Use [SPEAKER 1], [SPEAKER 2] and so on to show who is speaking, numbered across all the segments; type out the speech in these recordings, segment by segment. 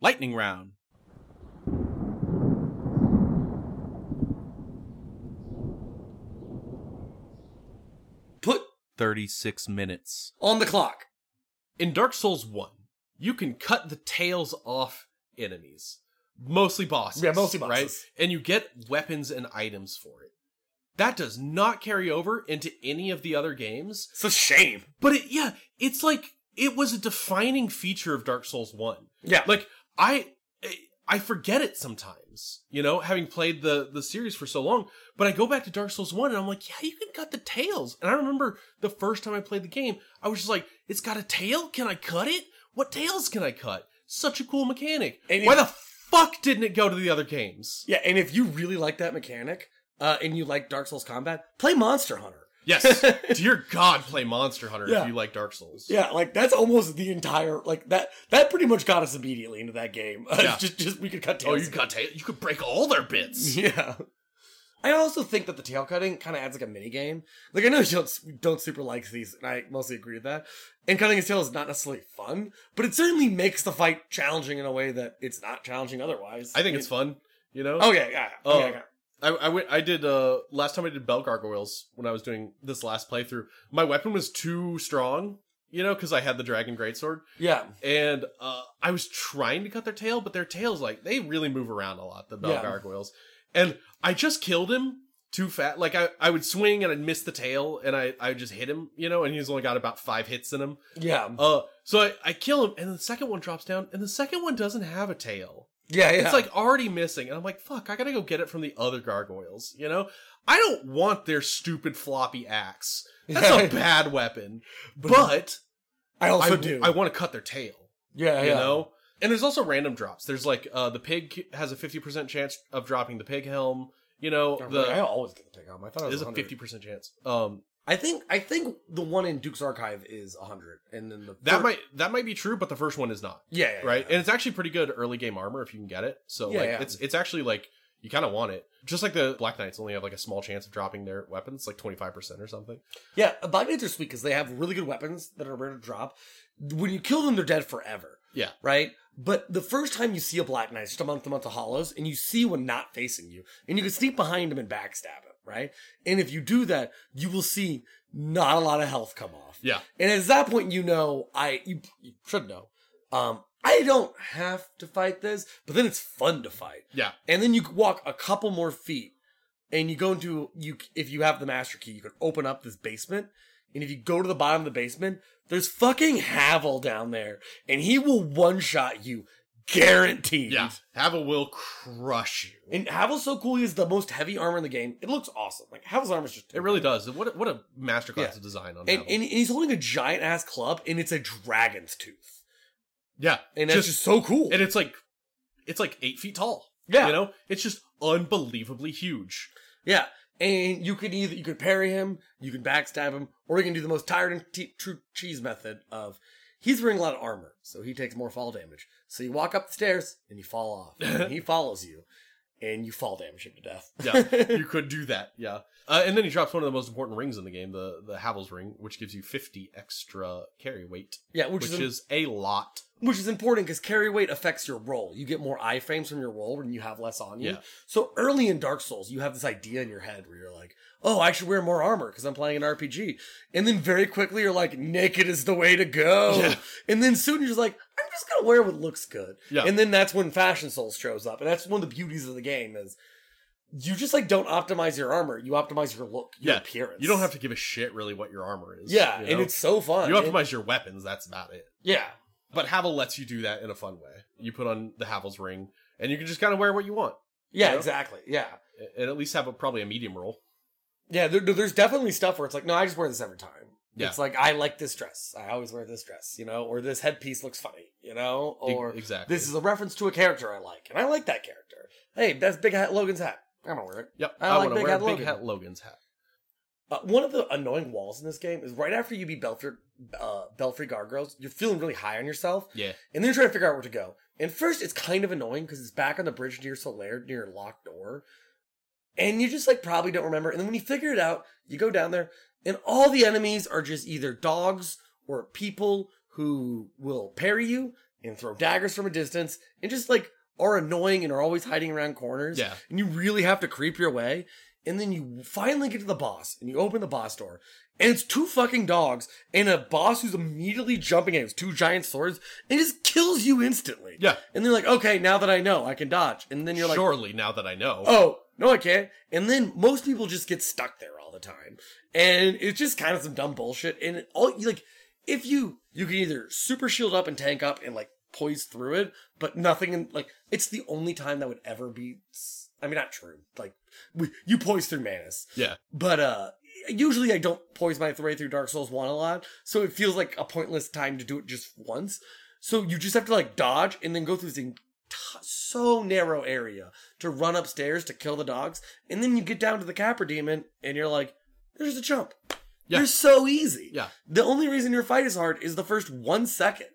[SPEAKER 1] Lightning round.
[SPEAKER 2] Put
[SPEAKER 1] 36 minutes.
[SPEAKER 2] on the clock.
[SPEAKER 1] In Dark Souls 1, you can cut the tails off enemies. Mostly bosses.
[SPEAKER 2] Yeah, mostly bosses. Right?
[SPEAKER 1] And you get weapons and items for it. That does not carry over into any of the other games.
[SPEAKER 2] It's a shame.
[SPEAKER 1] But it, yeah, it's like it was a defining feature of Dark Souls 1.
[SPEAKER 2] Yeah.
[SPEAKER 1] Like I I forget it sometimes, you know, having played the the series for so long, but I go back to Dark Souls 1 and I'm like, yeah, you can cut the tails. And I remember the first time I played the game, I was just like, it's got a tail? Can I cut it? What tails can I cut? Such a cool mechanic.
[SPEAKER 2] And
[SPEAKER 1] Why
[SPEAKER 2] if-
[SPEAKER 1] the fuck didn't it go to the other games?
[SPEAKER 2] Yeah, and if you really like that mechanic, uh, and you like Dark Souls combat, play Monster Hunter.
[SPEAKER 1] Yes. Dear God, play Monster Hunter
[SPEAKER 2] Yeah.
[SPEAKER 1] if you like Dark Souls.
[SPEAKER 2] Yeah, like that's almost the entire like that. That pretty much got us immediately into that game. Uh,
[SPEAKER 1] Yeah.
[SPEAKER 2] just, just we could cut tails.
[SPEAKER 1] Oh, you got tail. You could break all their bits.
[SPEAKER 2] Yeah. I also think that the tail cutting kind of adds like a mini game. Like I know you don't don't super like these, and I mostly agree with that. And cutting his tail is not necessarily fun, but it certainly makes the fight challenging in a way that it's not challenging otherwise.
[SPEAKER 1] I think it's fun, you know?
[SPEAKER 2] Oh yeah, yeah.
[SPEAKER 1] Oh.
[SPEAKER 2] yeah, yeah.
[SPEAKER 1] I, I went. I did. Uh, last time I did bell gargoyles when I was doing this last playthrough. My weapon was too strong, you know, because I had the dragon greatsword,
[SPEAKER 2] Yeah.
[SPEAKER 1] and uh, I was trying to cut their tail, but their tails like they really move around a lot. The bell
[SPEAKER 2] Yeah.
[SPEAKER 1] gargoyles, and I just killed him too fat. Like I, I would swing and I'd miss the tail, and I, I would just hit him, you know, and he's only got about five hits in him.
[SPEAKER 2] Yeah.
[SPEAKER 1] Uh, so I, I kill him, and the second one drops down, and the second one doesn't have a tail.
[SPEAKER 2] Yeah, yeah.
[SPEAKER 1] It's like already missing, and I'm like, fuck, I gotta go get it from the other gargoyles. You know, I don't want their stupid floppy axe. That's a bad weapon, but
[SPEAKER 2] I also
[SPEAKER 1] I,
[SPEAKER 2] do.
[SPEAKER 1] I want to cut their tail.
[SPEAKER 2] yeah,
[SPEAKER 1] You
[SPEAKER 2] yeah.
[SPEAKER 1] know, and there's also random drops. There's like uh, the pig has a 50% chance of dropping the pig helm. You know,
[SPEAKER 2] I always get the pig helm. I thought it was
[SPEAKER 1] there's a 50% chance. Um,
[SPEAKER 2] I think I think the one in Duke's Archive is hundred, and then the
[SPEAKER 1] that
[SPEAKER 2] third-
[SPEAKER 1] might that might be true, but the first one is not.
[SPEAKER 2] yeah, yeah,
[SPEAKER 1] right?
[SPEAKER 2] yeah.
[SPEAKER 1] And it's actually pretty good early game armor if you can get it. So
[SPEAKER 2] Yeah,
[SPEAKER 1] like it's it's actually like you kind of want it. Just like the Black Knights only have like a small chance of dropping their weapons, like 25% or something.
[SPEAKER 2] Yeah, Black Knights are sweet because they have really good weapons that are rare to drop. When you kill them, they're dead forever.
[SPEAKER 1] Yeah.
[SPEAKER 2] Right? But the first time you see a Black Knight, just a month a month of hollows, and you see one not facing you, and you can sneak behind him and backstab him, right? And if you do that, you will see not a lot of health come off.
[SPEAKER 1] Yeah.
[SPEAKER 2] And at that point, you know, I, you, you should know, um, I don't have to fight this, but then it's fun to fight.
[SPEAKER 1] Yeah.
[SPEAKER 2] And then you walk a couple more feet and you go into you if you have the master key, you can open up this basement. And if you go to the bottom of the basement, there's fucking Havel down there, and he will one shot you, guaranteed.
[SPEAKER 1] Yeah. Havel will crush you.
[SPEAKER 2] And Havel's so cool. He has the most heavy armor in the game. It looks awesome. Like Havel's armor is just
[SPEAKER 1] It really does. What a, what a masterclass
[SPEAKER 2] Yeah.
[SPEAKER 1] of design on
[SPEAKER 2] And,
[SPEAKER 1] Havel.
[SPEAKER 2] and he's holding a giant ass club, and it's a dragon's tooth,
[SPEAKER 1] yeah.
[SPEAKER 2] and that's just, so cool.
[SPEAKER 1] and it's like it's like eight feet tall.
[SPEAKER 2] Yeah.
[SPEAKER 1] You know? It's just unbelievably huge.
[SPEAKER 2] Yeah. And you could either you could parry him, you can backstab him, or you can do the most tired and t- true cheese method of he's wearing a lot of armor, so he takes more fall damage. So you walk up the stairs and you fall off. and he follows you, and you fall damage him to death.
[SPEAKER 1] Yeah. you could do that. Yeah. Uh, and then he drops one of the most important rings in the game, the the Havel's ring, which gives you 50 extra carry weight,
[SPEAKER 2] yeah, which,
[SPEAKER 1] which,
[SPEAKER 2] is,
[SPEAKER 1] is a lot.
[SPEAKER 2] Which is important because carry weight affects your roll. You get more iframes from your roll when you have less on you.
[SPEAKER 1] Yeah.
[SPEAKER 2] So early in Dark Souls, you have this idea in your head where you're like, "Oh, I should wear more armor because I'm playing an RPG," and then very quickly you're like, "Naked is the way to go,"
[SPEAKER 1] Yeah.
[SPEAKER 2] and then soon you're just like, "I'm just gonna wear what looks good,"
[SPEAKER 1] Yeah.
[SPEAKER 2] and then that's when Fashion Souls shows up, and that's one of the beauties of the game is. You just like don't optimize your armor. You optimize your look, your
[SPEAKER 1] yeah.
[SPEAKER 2] appearance.
[SPEAKER 1] You don't have to give a shit really what your armor is.
[SPEAKER 2] Yeah,
[SPEAKER 1] you
[SPEAKER 2] and it's so fun.
[SPEAKER 1] you
[SPEAKER 2] And-
[SPEAKER 1] optimize your weapons, that's about it.
[SPEAKER 2] yeah,
[SPEAKER 1] But Havel lets you do that in a fun way. You put on the Havel's ring, and you can just kind of wear what you want,
[SPEAKER 2] yeah,
[SPEAKER 1] You know?
[SPEAKER 2] exactly. Yeah,
[SPEAKER 1] and at least have a, probably a medium roll.
[SPEAKER 2] Yeah, there, there's definitely stuff where it's like, no, I just wear this every time.
[SPEAKER 1] Yeah.
[SPEAKER 2] It's like I like this dress. I always wear this dress, you know, or this headpiece looks funny, you know, or
[SPEAKER 1] exactly.
[SPEAKER 2] this is a reference to a character I like, and I like that character. Hey, that's Big Hat Logan's hat. I'm gonna wear it.
[SPEAKER 1] Yep,
[SPEAKER 2] I
[SPEAKER 1] I,
[SPEAKER 2] like
[SPEAKER 1] want to
[SPEAKER 2] Big
[SPEAKER 1] wear
[SPEAKER 2] Hat
[SPEAKER 1] Big Hat Logan's hat.
[SPEAKER 2] Uh, one of the annoying walls in this game is right after you beat Belfry, uh, Belfry Gargoyles, you're feeling really high on yourself,
[SPEAKER 1] Yeah,
[SPEAKER 2] and then you're trying to figure out where to go. And first, it's kind of annoying because it's back on the bridge near Solaire, near a locked door. And you just like probably don't remember. And then when you figure it out, you go down there, and all the enemies are just either dogs or people who will parry you and throw daggers from a distance and just like are annoying and are always hiding around corners.
[SPEAKER 1] Yeah.
[SPEAKER 2] And you really have to creep your way. And then you finally get to the boss and you open the boss door. And it's two fucking dogs and a boss who's immediately jumping at his two giant swords and just kills you instantly.
[SPEAKER 1] Yeah.
[SPEAKER 2] And they're like, okay, now that I know, I can dodge. And then you're like,
[SPEAKER 1] Surely, now that I know.
[SPEAKER 2] oh, no, I can't. And then most people just get stuck there all the time. And it's just kind of some dumb bullshit. And all, you like, if you, you can either super shield up and tank up and like poise through it, but nothing in, like, it's the only time that would ever be, I mean, not true. Like, we, you poise through Manus.
[SPEAKER 1] Yeah.
[SPEAKER 2] But, uh, usually I don't poise my way through Dark Souls 1 a lot. So it feels like a pointless time to do it just once. So you just have to like dodge and then go through this ent- so narrow area to run upstairs to kill the dogs. And then you get down to the Capra Demon and you're like, there's a jump.
[SPEAKER 1] Yeah.
[SPEAKER 2] They're so easy.
[SPEAKER 1] Yeah.
[SPEAKER 2] The only reason your fight is hard is the first one second.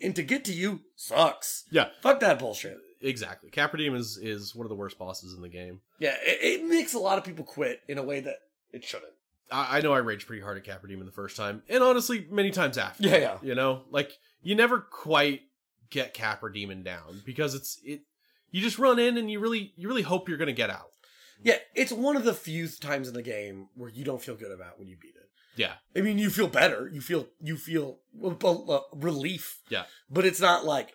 [SPEAKER 2] And to get to you sucks.
[SPEAKER 1] Yeah.
[SPEAKER 2] Fuck that bullshit.
[SPEAKER 1] Exactly. Capra Demon is, is one of the worst bosses in the game.
[SPEAKER 2] Yeah, it, it makes a lot of people quit in a way that it shouldn't.
[SPEAKER 1] I, I know I raged pretty hard at Capra Demon the first time, and honestly, many times after.
[SPEAKER 2] Yeah, yeah.
[SPEAKER 1] You know, like you never quite get Capra Demon down because it's it. You just run in and you really you really hope you're gonna get out.
[SPEAKER 2] Yeah, it's one of the few times in the game where you don't feel good about when you beat it.
[SPEAKER 1] Yeah.
[SPEAKER 2] I mean, you feel better. You feel you feel relief.
[SPEAKER 1] Yeah.
[SPEAKER 2] But it's not like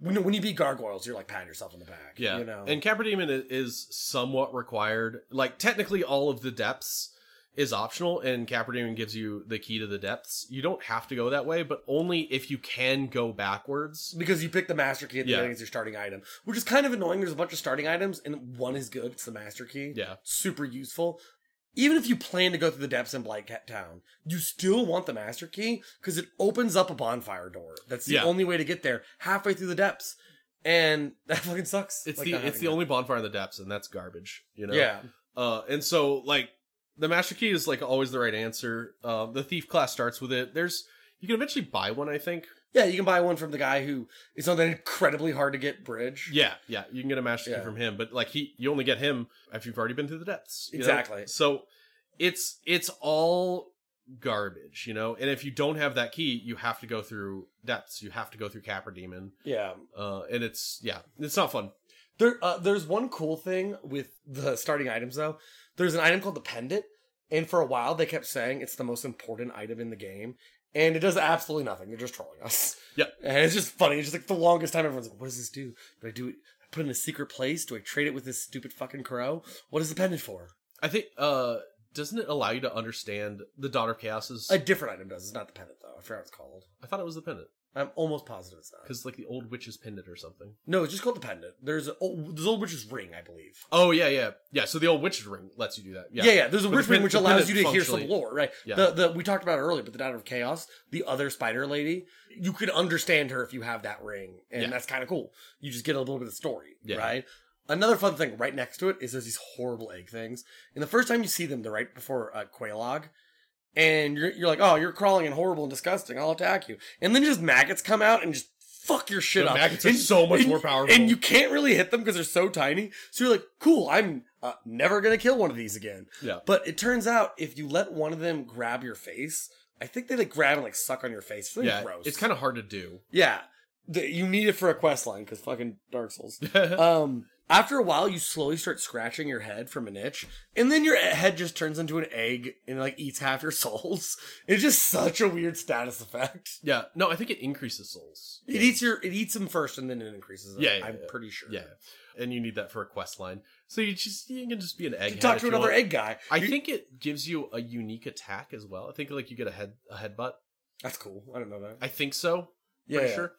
[SPEAKER 2] when when you beat gargoyles, you're like patting yourself on the back.
[SPEAKER 1] Yeah.
[SPEAKER 2] you know.
[SPEAKER 1] And Capra Demon is somewhat required. Like technically, all of the depths is optional, and Capra Demon gives you the key to the depths. You don't have to go that way, but only if you can go backwards.
[SPEAKER 2] because you pick the master key at the
[SPEAKER 1] Yeah.
[SPEAKER 2] beginning as your starting item, which is kind of annoying. There's a bunch of starting items, and one is good. It's the master key.
[SPEAKER 1] Yeah.
[SPEAKER 2] super useful. Even if you plan to go through the depths in Blight Cat Town, you still want the master key because it opens up a bonfire door. That's the
[SPEAKER 1] Yeah.
[SPEAKER 2] only way to get there halfway through the depths, and that fucking sucks.
[SPEAKER 1] It's
[SPEAKER 2] like,
[SPEAKER 1] the it's the
[SPEAKER 2] that.
[SPEAKER 1] only bonfire in the depths, and that's garbage. You know.
[SPEAKER 2] yeah.
[SPEAKER 1] Uh, and so like the master key is like always the right answer. Uh, the thief class starts with it. There's you can eventually buy one, I think.
[SPEAKER 2] Yeah, you can buy one from the guy who is on that incredibly hard to get bridge.
[SPEAKER 1] Yeah, yeah, you can get a master
[SPEAKER 2] Yeah.
[SPEAKER 1] key from him, but like he, you only get him if you've already been through the depths. you know?
[SPEAKER 2] Exactly.
[SPEAKER 1] So it's it's all garbage, you know. And if you don't have that key, you have to go through depths. You have to go through Capra Demon.
[SPEAKER 2] Yeah.
[SPEAKER 1] Uh, and it's yeah, it's not fun.
[SPEAKER 2] There, uh, there's one cool thing with the starting items though. There's an item called the pendant, and for a while they kept saying it's the most important item in the game, and it does absolutely nothing. They're just trolling us.
[SPEAKER 1] Yep.
[SPEAKER 2] And it's just funny. It's just like the longest time everyone's like, "What does this do? Do I do it? Put it in a secret place? Do I trade it with this stupid fucking crow? What is the pendant for?"
[SPEAKER 1] I think uh, doesn't it allow you to understand the Daughter of Chaos's?
[SPEAKER 2] A different item does. It's not the pendant though. I forgot what it's called.
[SPEAKER 1] I thought it was the pendant
[SPEAKER 2] I'm almost positive it's not.
[SPEAKER 1] because like the old witch's pendant or something.
[SPEAKER 2] No, it's just called the pendant. There's a, oh, there's old witch's ring, I believe.
[SPEAKER 1] Oh yeah, yeah, yeah. So the old witch's ring lets you do that. Yeah,
[SPEAKER 2] Yeah, yeah. There's a
[SPEAKER 1] But
[SPEAKER 2] witch
[SPEAKER 1] the
[SPEAKER 2] ring which allows you to hear some lore, right?
[SPEAKER 1] Yeah.
[SPEAKER 2] The the we talked about it earlier, but the Daughter of Chaos, the other spider lady, you could understand her if you have that ring, and
[SPEAKER 1] Yeah.
[SPEAKER 2] that's kind of cool. You just get a little bit of the story,
[SPEAKER 1] Yeah.
[SPEAKER 2] right? Another fun thing right next to it is there's these horrible egg things, and the first time you see them, they're right before uh, Quelaag. And you're, you're like, oh, you're crawling and horrible and disgusting. I'll attack you. And then just maggots come out and just fuck your shit
[SPEAKER 1] The
[SPEAKER 2] up.
[SPEAKER 1] maggots are so much
[SPEAKER 2] and-
[SPEAKER 1] more powerful.
[SPEAKER 2] And you can't really hit them because they're so tiny. So you're like, cool, I'm uh, never going to kill one of these again.
[SPEAKER 1] yeah.
[SPEAKER 2] But it turns out if you let one of them grab your face, I think they like grab and like suck on your face. It's really
[SPEAKER 1] yeah,
[SPEAKER 2] gross.
[SPEAKER 1] it's kind of hard to do.
[SPEAKER 2] yeah. The- you need it for a quest line because fucking Dark Souls. um, after a while, you slowly start scratching your head from an itch, and then your head just turns into an egg and like eats half your souls. It's just such a weird status effect.
[SPEAKER 1] yeah, no, I think it increases souls.
[SPEAKER 2] It eats your it eats them first and then it increases them.
[SPEAKER 1] Yeah, yeah,
[SPEAKER 2] I'm
[SPEAKER 1] yeah.
[SPEAKER 2] pretty sure.
[SPEAKER 1] Yeah, and you need that for a quest line. So you just you can just be an egg.
[SPEAKER 2] Talk to another egg guy.
[SPEAKER 1] I
[SPEAKER 2] You-
[SPEAKER 1] think it gives you a unique attack as well. I think like you get a head a headbutt.
[SPEAKER 2] that's cool. I don't know that.
[SPEAKER 1] I think so.
[SPEAKER 2] Yeah,
[SPEAKER 1] Pretty
[SPEAKER 2] yeah.
[SPEAKER 1] sure.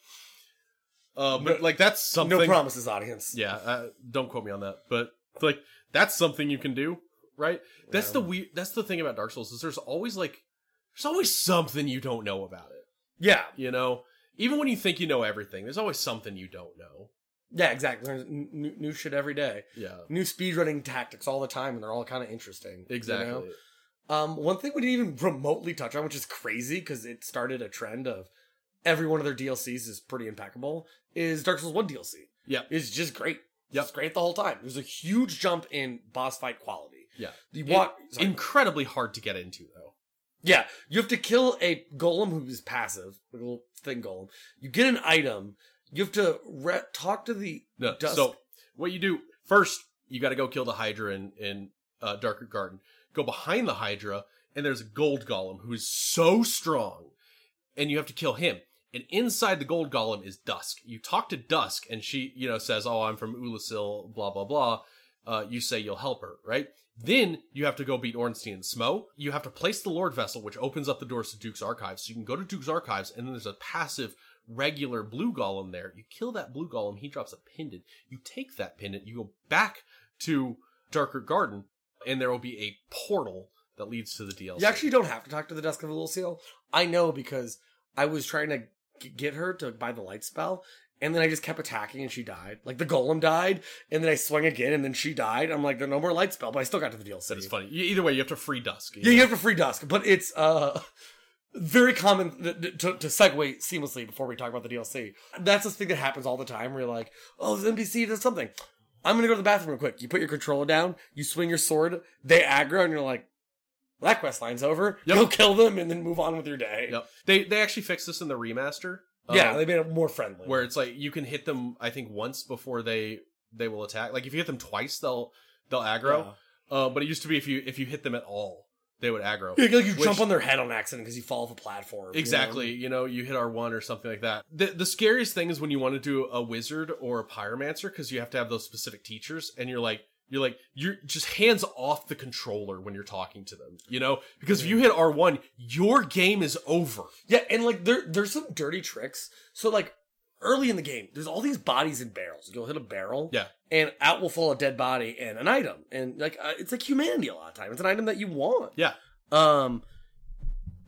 [SPEAKER 1] Uh, but
[SPEAKER 2] No-
[SPEAKER 1] like that's something.
[SPEAKER 2] no promises, audience.
[SPEAKER 1] Yeah, uh, don't quote me on that, but like that's something you can do, right? That's
[SPEAKER 2] Yeah.
[SPEAKER 1] the weird. That's the thing about Dark Souls is there's always like there's always something you don't know about it.
[SPEAKER 2] Yeah,
[SPEAKER 1] You know, even when you think you know everything, there's always something you don't know.
[SPEAKER 2] yeah, exactly. There's new, new shit every day.
[SPEAKER 1] Yeah,
[SPEAKER 2] New speedrunning tactics all the time, and they're all kind of interesting. you
[SPEAKER 1] exactly.
[SPEAKER 2] know? Um, one thing we didn't even remotely touch on, which is crazy because it started a trend of every one of their DLCs is pretty impeccable, is Dark Souls 1 DLC.
[SPEAKER 1] Yeah.
[SPEAKER 2] It's just great.
[SPEAKER 1] Yep.
[SPEAKER 2] It's great the whole time. There's a huge jump in boss fight quality.
[SPEAKER 1] Yeah.
[SPEAKER 2] You
[SPEAKER 1] Incredibly hard to get into though.
[SPEAKER 2] Yeah, you have to kill a golem who is passive, like a little thing golem. You get an item, You have to re- talk to the
[SPEAKER 1] No.
[SPEAKER 2] Dusk-
[SPEAKER 1] So what you do first, you got to go kill the Hydra in in uh, Darkroot Garden. Go behind the Hydra, and there's a Gold Golem who is so strong, and you have to kill him. And inside the Gold Golem is Dusk. You talk to Dusk, and she, you know, says, "Oh, I'm from Oolacile, blah blah blah." Uh, you say you'll help her, right? Then you have to go beat Ornstein and Smough. You have to place the Lord Vessel, which opens up the doors to Duke's Archives. So you can go to Duke's Archives, and then there's a passive regular blue golem there. You kill that blue golem, he drops a pendant. You take that pendant, you go back to Darkroot Garden, and there will be a portal that leads to the DLC.
[SPEAKER 2] You actually don't have to talk to the Dusk of Seal. I know because I was trying to get her to buy the light spell, and then I just kept attacking and she died. Like the golem died, and then I swung again, and then she died. I'm like, there's no more light spell, but I still got to the DLC.
[SPEAKER 1] That is funny. Either way, you have to free Dusk. you
[SPEAKER 2] Yeah, you have to free Dusk, but it's uh very common th- to, to segue seamlessly before we talk about the DLC. That's this thing that happens all the time where you're like, oh, this NPC does something. I'm gonna go to the bathroom real quick. You put your controller down, you swing your sword, they aggro, and you're like, well, that quest line's over.
[SPEAKER 1] Yep.
[SPEAKER 2] Go kill them and then move on with your day.
[SPEAKER 1] Yep. They they actually fixed this in the remaster.
[SPEAKER 2] Yeah,
[SPEAKER 1] um,
[SPEAKER 2] they made it more friendly.
[SPEAKER 1] where it's like you can hit them. I think once before they they will attack. Like if you hit them twice, they'll they'll aggro. Uh, but it used to be if you if you hit them at all, they would aggro.
[SPEAKER 2] Yeah, like you
[SPEAKER 1] Which-
[SPEAKER 2] jump on their head on accident because you fall off a platform. you know?
[SPEAKER 1] Exactly. You know, you hit R1 or something like that. The, the scariest thing is when you want to do a wizard or a pyromancer because you have to have those specific teachers and you're like, you're like, you're just hands off the controller when you're talking to them, you know? Because if you hit R1, your game is over.
[SPEAKER 2] Yeah, and like there there's some dirty tricks. So like early in the game, there's all these bodies in barrels. You'll hit a barrel,
[SPEAKER 1] Yeah.
[SPEAKER 2] and out will fall a dead body and an item. And like uh, it's like humanity a lot of time. It's an item that you want.
[SPEAKER 1] Yeah.
[SPEAKER 2] Um,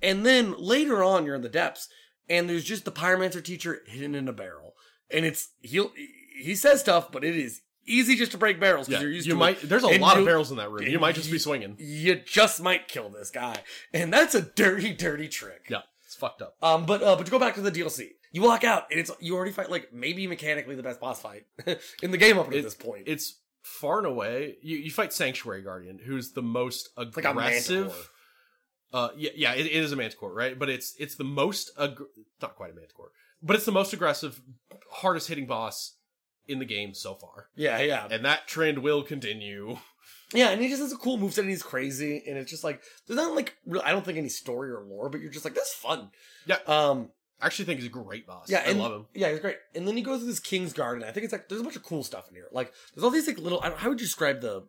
[SPEAKER 2] and then later on, you're in the depths, and there's just the pyromancer teacher hidden in a barrel, and it's he'll he says stuff, but it is easy just to break barrels because
[SPEAKER 1] Yeah.
[SPEAKER 2] you're used
[SPEAKER 1] You
[SPEAKER 2] to
[SPEAKER 1] might,
[SPEAKER 2] it.
[SPEAKER 1] there's a
[SPEAKER 2] And
[SPEAKER 1] lot of barrels in that room. You might just be swinging.
[SPEAKER 2] You just might kill this guy, and that's a dirty, dirty trick.
[SPEAKER 1] Yeah. It's fucked up.
[SPEAKER 2] Um, but uh, but to go back to the DLC, you walk out and it's you already fight like maybe mechanically the best boss fight in the game up to this point.
[SPEAKER 1] It's far and away. You, you fight Sanctuary Guardian, who's the most
[SPEAKER 2] It's like a
[SPEAKER 1] aggressive. Uh, yeah, yeah, it, it is a manticore, right? But it's it's the most ag- not quite a manticore, but it's the most aggressive, hardest hitting boss in the game so far,
[SPEAKER 2] Yeah, yeah,
[SPEAKER 1] and that trend will continue.
[SPEAKER 2] yeah. And he just has a cool moveset and he's crazy. And it's just like there's not like real, I don't think any story or lore, but you're just like that's fun.
[SPEAKER 1] Yeah.
[SPEAKER 2] Um.
[SPEAKER 1] I actually think he's a great boss.
[SPEAKER 2] Yeah.
[SPEAKER 1] I
[SPEAKER 2] and,
[SPEAKER 1] love him.
[SPEAKER 2] Yeah, he's great. And then he goes to this king's garden. I think it's like there's a bunch of cool stuff in here. Like there's all these like little. I don't, how would you describe the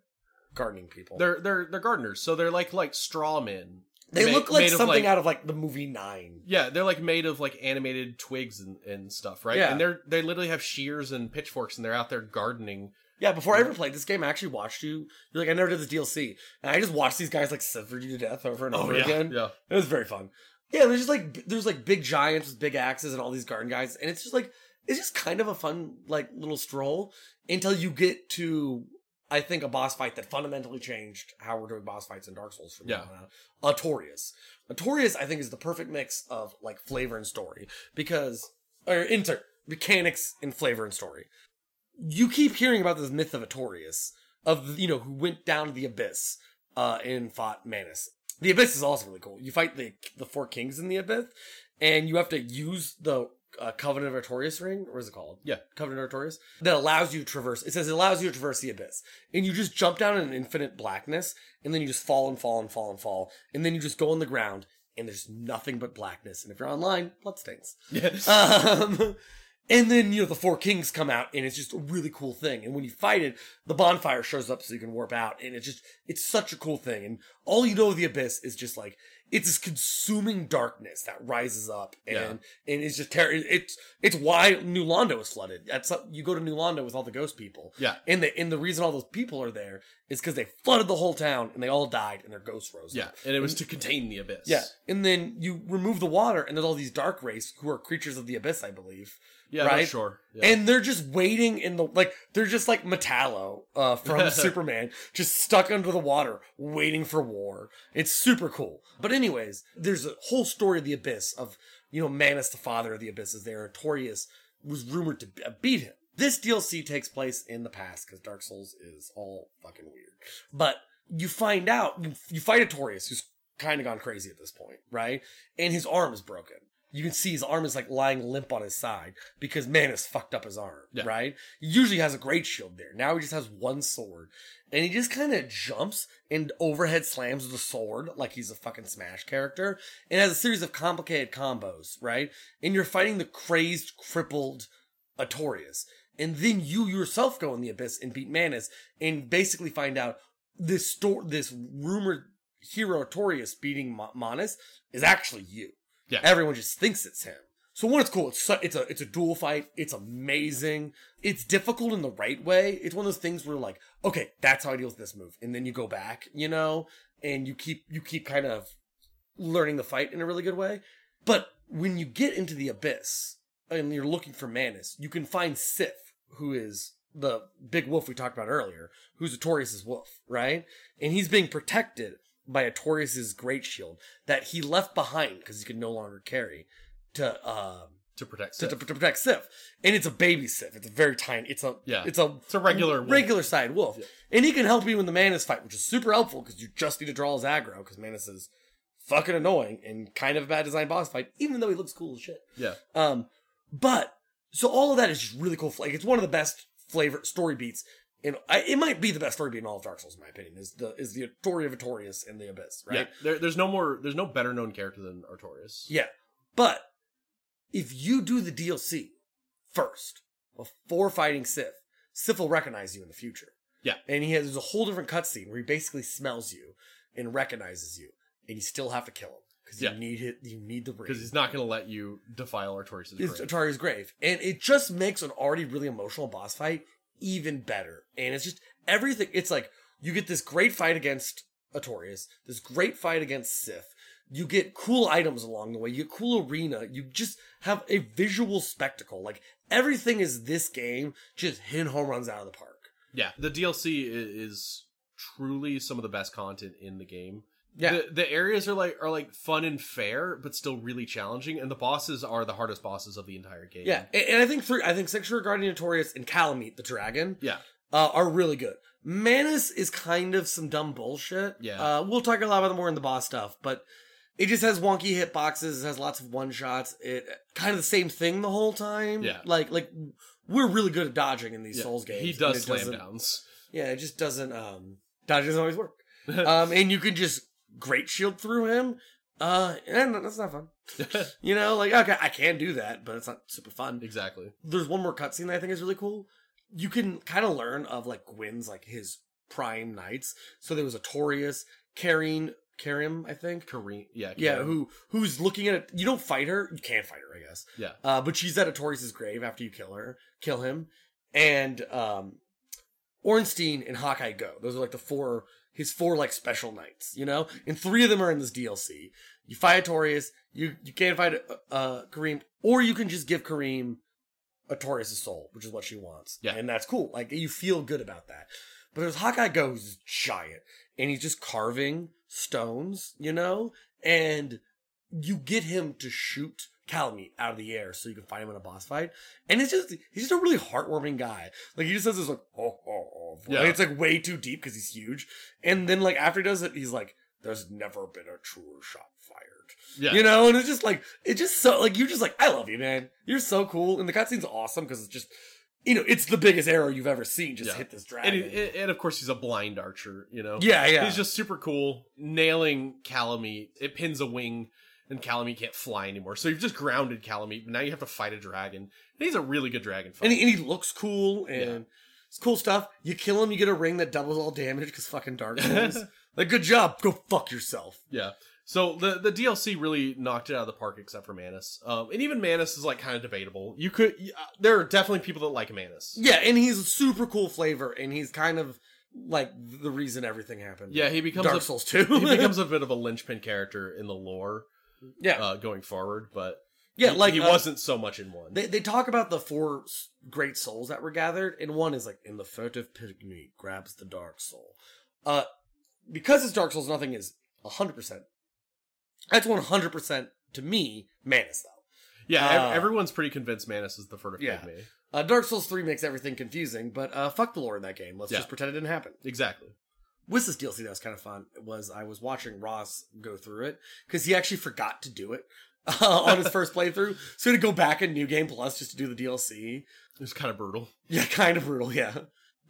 [SPEAKER 2] gardening people?
[SPEAKER 1] They're they're they're gardeners, so they're like like straw men.
[SPEAKER 2] They
[SPEAKER 1] ma-
[SPEAKER 2] look like
[SPEAKER 1] of,
[SPEAKER 2] something out of like the movie Nine.
[SPEAKER 1] Yeah, they're like made of like animated twigs and, and stuff, right?
[SPEAKER 2] Yeah.
[SPEAKER 1] And they're they literally have shears and pitchforks, and they're out there gardening.
[SPEAKER 2] Yeah, before I ever played this game, I actually watched you. You're like, I never did this DLC, and I just watched these guys like sever you to death over and oh, over
[SPEAKER 1] Oh, yeah,
[SPEAKER 2] again.
[SPEAKER 1] yeah.
[SPEAKER 2] It was very fun. Yeah, there's just like there's like big giants with big axes and all these garden guys, and it's just like it's just kind of a fun like little stroll until you get to I think a boss fight that fundamentally changed how we're doing boss fights in Dark Souls from
[SPEAKER 1] Yeah.
[SPEAKER 2] now on out. Artorias. Artorias, I think, is the perfect mix of like flavor and story because or insert mechanics and flavor and story. You keep hearing about this myth of Artorias of you know who went down to the abyss uh and fought Manus. The abyss is also really cool. You fight the the four kings in the abyss, and you have to use the uh, Covenant of Artorias ring. What is it called?
[SPEAKER 1] Yeah.
[SPEAKER 2] Covenant of Artorias that allows you to traverse. It says it allows you to traverse the abyss, and you just jump down in infinite blackness, and then you just fall and fall and fall and fall, and then you just go on the ground, and there's nothing but blackness. And if you're online, bloodstains.
[SPEAKER 1] Yeah.
[SPEAKER 2] Um, and then you know the four kings come out, and it's just a really cool thing. And when you fight it, the bonfire shows up so you can warp out, and it's just it's such a cool thing. And all you know of the abyss is just like it's this consuming darkness that rises up, and
[SPEAKER 1] Yeah.
[SPEAKER 2] and it's just ter- It's it's why New Londo is flooded. That's you go to New Londo with all the ghost people.
[SPEAKER 1] Yeah.
[SPEAKER 2] and the and the reason all those people are there is because they flooded the whole town, and they all died, and their ghosts rose.
[SPEAKER 1] Yeah,
[SPEAKER 2] up.
[SPEAKER 1] and it was to contain the abyss.
[SPEAKER 2] Yeah, and then you remove the water, and there's all these dark race who are creatures of the abyss, I believe.
[SPEAKER 1] Yeah,
[SPEAKER 2] right?
[SPEAKER 1] sure. Yeah.
[SPEAKER 2] And they're just waiting in the like they're just like Metallo uh, from Superman, just stuck under the water, waiting for war. It's super cool. But anyways, there's a whole story of the abyss of you know Manus, the father of the abyss, is there. Artorias was rumored to uh, beat him. This DLC takes place in the past because Dark Souls is all fucking weird. But you find out you, you fight Artorias who's kind of gone crazy at this point, right? And his arm is broken. You can see his arm is like lying limp on his side because Manus fucked up his arm,
[SPEAKER 1] Yeah.
[SPEAKER 2] right? He usually has a great shield there. Now he just has one sword. And he just kind of jumps and overhead slams with the sword like he's a fucking Smash character. And has a series of complicated combos, right? And you're fighting the crazed, crippled Artorias. And then you yourself go in the abyss and beat Manus and basically find out this sto- this rumored hero Artorias beating Ma- Manus is actually you.
[SPEAKER 1] Yeah.
[SPEAKER 2] Everyone just thinks it's him. So one, it's cool. It's su- it's a it's a dual fight. It's amazing. It's difficult in the right way. It's one of those things where like, okay, that's how I deal with this move, and then you go back, you know, and you keep you keep kind of learning the fight in a really good way. But when you get into the abyss and you're looking for Manus, you can find Sif, who is the big wolf we talked about earlier, who's Artorias' wolf, right? And he's being protected by Artorias' great shield that he left behind because he could no longer carry to um
[SPEAKER 1] to protect
[SPEAKER 2] to,
[SPEAKER 1] Sif.
[SPEAKER 2] to, to protect Sif. And it's a baby Sif. It's a very tiny. It's a
[SPEAKER 1] Yeah.
[SPEAKER 2] It's a
[SPEAKER 1] It's a regular wolf.
[SPEAKER 2] regular side wolf, and he can help you in the Manus fight, which is super helpful because you just need to draw his aggro because Manus is fucking annoying and kind of a bad design boss fight, even though he looks cool as shit.
[SPEAKER 1] yeah.
[SPEAKER 2] Um, but so all of that is just really cool. Like it's one of the best flavor story beats. I, it might be the best story beat in all of Dark Souls, in my opinion. Is the is the story of Artorias in the Abyss, right?
[SPEAKER 1] Yeah. There, there's no more. There's no better known character than Artorias.
[SPEAKER 2] Yeah. But if you do the DLC first before fighting Sif, Sif will recognize you in the future.
[SPEAKER 1] Yeah.
[SPEAKER 2] And he has a whole different cutscene where he basically smells you and recognizes you, and you still have to kill him because
[SPEAKER 1] Yeah.
[SPEAKER 2] you need it. You need the ring.
[SPEAKER 1] Because he's not going to let you defile Artorias' grave.
[SPEAKER 2] Atari's grave, and it just makes an already really emotional boss fight even better. And it's just everything. It's like you get this great fight against Artorias, this great fight against Sif. You get cool items along the way. You get cool arena. You just have a visual spectacle. Like everything is this game just hitting home runs out of the park.
[SPEAKER 1] Yeah, the DLC is truly some of the best content in the game.
[SPEAKER 2] Yeah.
[SPEAKER 1] the, the areas are like are like fun and fair, but still really challenging, and the bosses are the hardest bosses of the entire game.
[SPEAKER 2] Yeah, and, and I think three. I think Six Guardian Notorious and Kalameet the dragon.
[SPEAKER 1] yeah,
[SPEAKER 2] uh, are really good. Manus is kind of some dumb bullshit.
[SPEAKER 1] Yeah.
[SPEAKER 2] Uh, we'll talk a lot about more in the boss stuff, but it just has wonky hitboxes. It has lots of one shots. It kind of the same thing the whole time.
[SPEAKER 1] Yeah.
[SPEAKER 2] Like like we're really good at dodging in these
[SPEAKER 1] yeah.
[SPEAKER 2] Souls games.
[SPEAKER 1] He does slam downs.
[SPEAKER 2] Yeah, it just doesn't. Um, dodge doesn't always work. um, and you can just great shield through him. Uh, and that's not fun. You know, like okay, I can do that, but it's not super fun
[SPEAKER 1] exactly.
[SPEAKER 2] there's one more cutscene that I think is really cool. You can kind of learn of like Gwyn's like his prime knights. So there was Artorias carrying Karim, I think.
[SPEAKER 1] Kareem. Yeah.
[SPEAKER 2] Yeah, who who's looking at it? You don't fight her. You can't fight her, I guess.
[SPEAKER 1] Yeah.
[SPEAKER 2] Uh, but she's at Artorias' grave after you kill her, kill him, and um, Ornstein and Hawkeye Gough. Those are like the four his four like special knights, you know, and three of them are in this DLC. You fight Artorias, you you can't fight uh, uh Kareem, or you can just give Kareem Artorias' soul, which is what she wants.
[SPEAKER 1] Yeah.
[SPEAKER 2] and that's cool. Like you feel good about that. But there's Hawkeye Gough who's giant, and he's just carving stones, you know, and you get him to shoot Kalameet out of the air so you can fight him in a boss fight. And it's just he's just a really heartwarming guy. Like he just says this like oh oh oh
[SPEAKER 1] Yeah.
[SPEAKER 2] like, it's like way too deep because he's huge. And then like after he does it, he's like, There's never been a truer shot fired.
[SPEAKER 1] Yeah.
[SPEAKER 2] You know, and it's just like it's just so like you're just like, I love you, man. You're so cool. And the cutscene's awesome because it's just you know, it's the biggest arrow you've ever seen just
[SPEAKER 1] Yeah.
[SPEAKER 2] hit this
[SPEAKER 1] and,
[SPEAKER 2] dragon.
[SPEAKER 1] he- and of course he's a blind archer. You know.
[SPEAKER 2] yeah, yeah.
[SPEAKER 1] He's just super cool, nailing Kalameet. It pins a wing, and Kalameet can't fly anymore. So you've just grounded Kalameet, but now you have to fight a dragon. And he's a really good dragon fight.
[SPEAKER 2] and he, and he looks cool and
[SPEAKER 1] Yeah.
[SPEAKER 2] it's cool stuff. You kill him, you get a ring that doubles all damage because fucking Dark Souls. like, good job. Go fuck yourself.
[SPEAKER 1] yeah. So the the DLC really knocked it out of the park, except for Manus. Um, and even Manus is like kind of debatable. You could, uh, there are definitely people that like Manus.
[SPEAKER 2] Yeah, and he's a super cool flavor, and he's kind of like the reason everything happened.
[SPEAKER 1] Yeah, he becomes
[SPEAKER 2] Dark
[SPEAKER 1] a,
[SPEAKER 2] Souls too.
[SPEAKER 1] he becomes a bit of a linchpin character in the lore
[SPEAKER 2] yeah,
[SPEAKER 1] uh, going forward, but
[SPEAKER 2] yeah.
[SPEAKER 1] he,
[SPEAKER 2] Like
[SPEAKER 1] he
[SPEAKER 2] uh,
[SPEAKER 1] wasn't so much in one.
[SPEAKER 2] They they talk about the four great souls that were gathered, and one is like in the furtive pygmy grabs the dark soul. Uh, because it's Dark Souls, nothing is hundred percent. That's one hundred percent to me. Manus though.
[SPEAKER 1] yeah,
[SPEAKER 2] uh,
[SPEAKER 1] everyone's pretty convinced Manus is the furtive
[SPEAKER 2] Yeah.
[SPEAKER 1] pygmy.
[SPEAKER 2] Uh, Dark Souls 3 makes everything confusing, but uh, fuck the lore in that game. Let's
[SPEAKER 1] Yeah.
[SPEAKER 2] just pretend it didn't happen.
[SPEAKER 1] Exactly.
[SPEAKER 2] With this DLC that was kind of fun was I was watching Ross go through it because he actually forgot to do it. uh, on his first playthrough. So he had to go back in New Game Plus just to do the DLC.
[SPEAKER 1] It was kind of brutal.
[SPEAKER 2] Yeah, kind of brutal, yeah.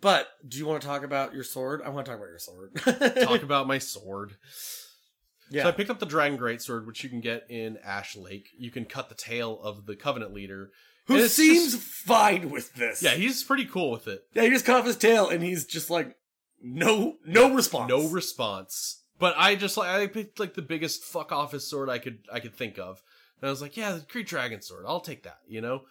[SPEAKER 2] But do you want to talk about your sword? I want to talk about your sword.
[SPEAKER 1] Talk about my sword.
[SPEAKER 2] yeah.
[SPEAKER 1] So I picked up the Dragon Greatsword, which you can get in Ash Lake. You can cut the tail of the Covenant leader.
[SPEAKER 2] Who seems
[SPEAKER 1] just-
[SPEAKER 2] fine with this.
[SPEAKER 1] yeah, he's pretty cool with it.
[SPEAKER 2] Yeah, he just cut off his tail and he's just like no no response.
[SPEAKER 1] No response. But I just like I picked like the biggest fuck office sword I could I could think of. And I was like, yeah, the Great Dragon Sword. I'll take that, you know?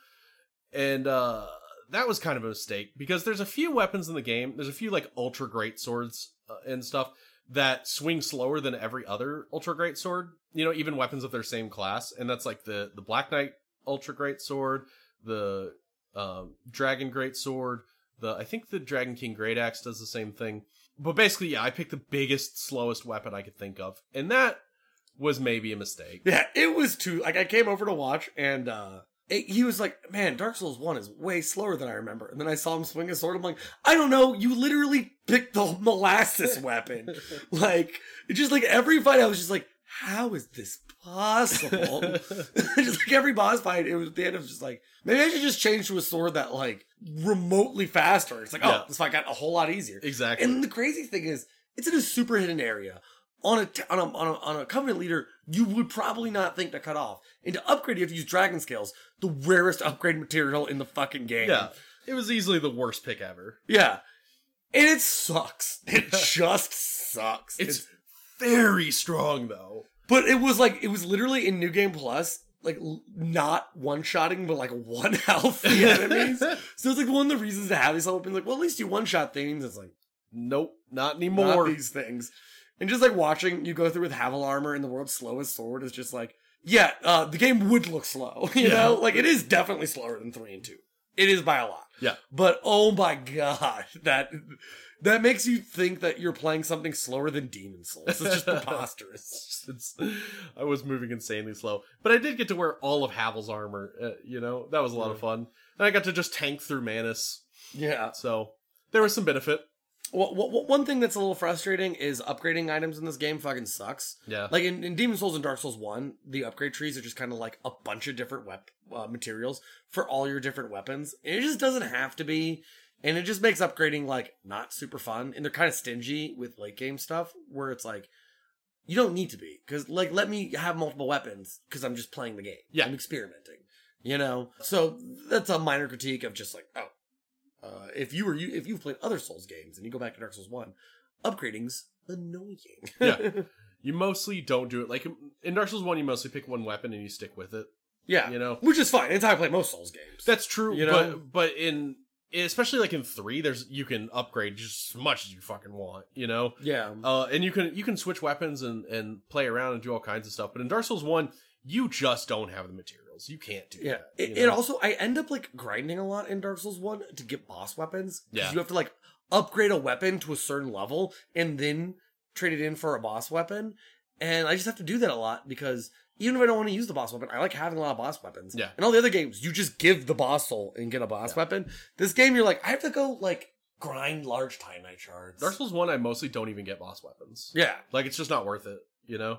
[SPEAKER 1] And uh that was kind of a mistake because there's a few weapons in the game. There's a few like ultra great swords uh, and stuff that swing slower than every other ultra great sword. You know, even weapons of their same class, and that's like the the Black Knight ultra great sword, the um, Dragon great sword, the I think the Dragon King great axe does the same thing. But basically, yeah, I picked the biggest, slowest weapon I could think of, and that was maybe a mistake.
[SPEAKER 2] Yeah, it was too like I came over to watch and uh it, he was like, "Man, Dark Souls 1 is way slower than I remember." And then I saw him swing a sword. I'm like, "I don't know, you literally picked the molasses weapon." like, it just like every fight I was just like, "How is this possible?" just like every boss fight, it was the end of just like, maybe I should just change to a sword that like remotely faster. It's like, oh,
[SPEAKER 1] Yeah.
[SPEAKER 2] this fight got a whole lot easier.
[SPEAKER 1] exactly.
[SPEAKER 2] And the crazy thing is, it's in a super hidden area. On a, t- on a on a on a covenant leader, you would probably not think to cut off. And to upgrade, you have to use dragon scales, the rarest upgrade material in the fucking game.
[SPEAKER 1] yeah, it was easily the worst pick ever.
[SPEAKER 2] yeah, and it sucks. It just sucks.
[SPEAKER 1] It's very strong though.
[SPEAKER 2] but it was like it was literally in New Game Plus, like l- not one shotting, but like one health the enemies. so it's like one of the reasons to have these weapons. Like, well, at least you one shot things. It's like.
[SPEAKER 1] Nope, not
[SPEAKER 2] Not
[SPEAKER 1] anymore.
[SPEAKER 2] these things. And just like watching you go through with Havel armor and the world's slowest sword is just like, yeah, uh, the game would look slow, you
[SPEAKER 1] Yeah.
[SPEAKER 2] know? Like it is definitely slower than three and two. It is by a lot.
[SPEAKER 1] Yeah.
[SPEAKER 2] But oh my god, that that makes you think that you're playing something slower than Demon Souls. It's just preposterous.
[SPEAKER 1] It's, I was moving insanely slow, but I did get to wear all of Havel's armor. Uh, you know, that was a lot of fun. And I got to just tank through Manus,
[SPEAKER 2] Yeah.
[SPEAKER 1] so there was some benefit.
[SPEAKER 2] Well, wh- one thing that's a little frustrating is upgrading items in this game fucking sucks.
[SPEAKER 1] Yeah,
[SPEAKER 2] Like in, in Demon Souls and Dark Souls 1, the upgrade trees are just kind of like a bunch of different wep- uh, materials for all your different weapons. And it just doesn't have to be. And it just makes upgrading like not super fun. And they're kind of stingy with late game stuff where it's like, you don't need to be. Because, like, let me have multiple weapons because I'm just playing the game.
[SPEAKER 1] Yeah.
[SPEAKER 2] I'm experimenting. You know? So that's a minor critique of just like, oh, uh, if you were you if you've played other Souls games and you go back to Dark Souls 1, upgrading's annoying.
[SPEAKER 1] Yeah. you mostly don't do it like in Dark Souls One. You mostly pick one weapon and you stick with it.
[SPEAKER 2] Yeah,
[SPEAKER 1] You know,
[SPEAKER 2] which is fine. It's how I play most Souls games.
[SPEAKER 1] that's true.
[SPEAKER 2] You know?
[SPEAKER 1] but but in especially like in three, there's you can upgrade just as much as you fucking want. You know,
[SPEAKER 2] yeah,
[SPEAKER 1] Uh, and you can you can switch weapons and and play around and do all kinds of stuff. But in Dark Souls One, you just don't have the materials. You can't do
[SPEAKER 2] yeah.
[SPEAKER 1] that.
[SPEAKER 2] It, it also I end up like grinding a lot in Dark Souls One to get boss weapons.
[SPEAKER 1] Yeah.
[SPEAKER 2] you have to like upgrade a weapon to a certain level and then trade it in for a boss weapon. And I just have to do that a lot because even if I don't want to use the boss weapon, I like having a lot of boss weapons.
[SPEAKER 1] Yeah.
[SPEAKER 2] In all the other games, you just give the boss soul and get a boss weapon. This game, you're like, I have to go like grind large Titanite shards.
[SPEAKER 1] Dark Souls One, I mostly don't even get boss weapons.
[SPEAKER 2] Yeah.
[SPEAKER 1] Like it's just not worth it. You know,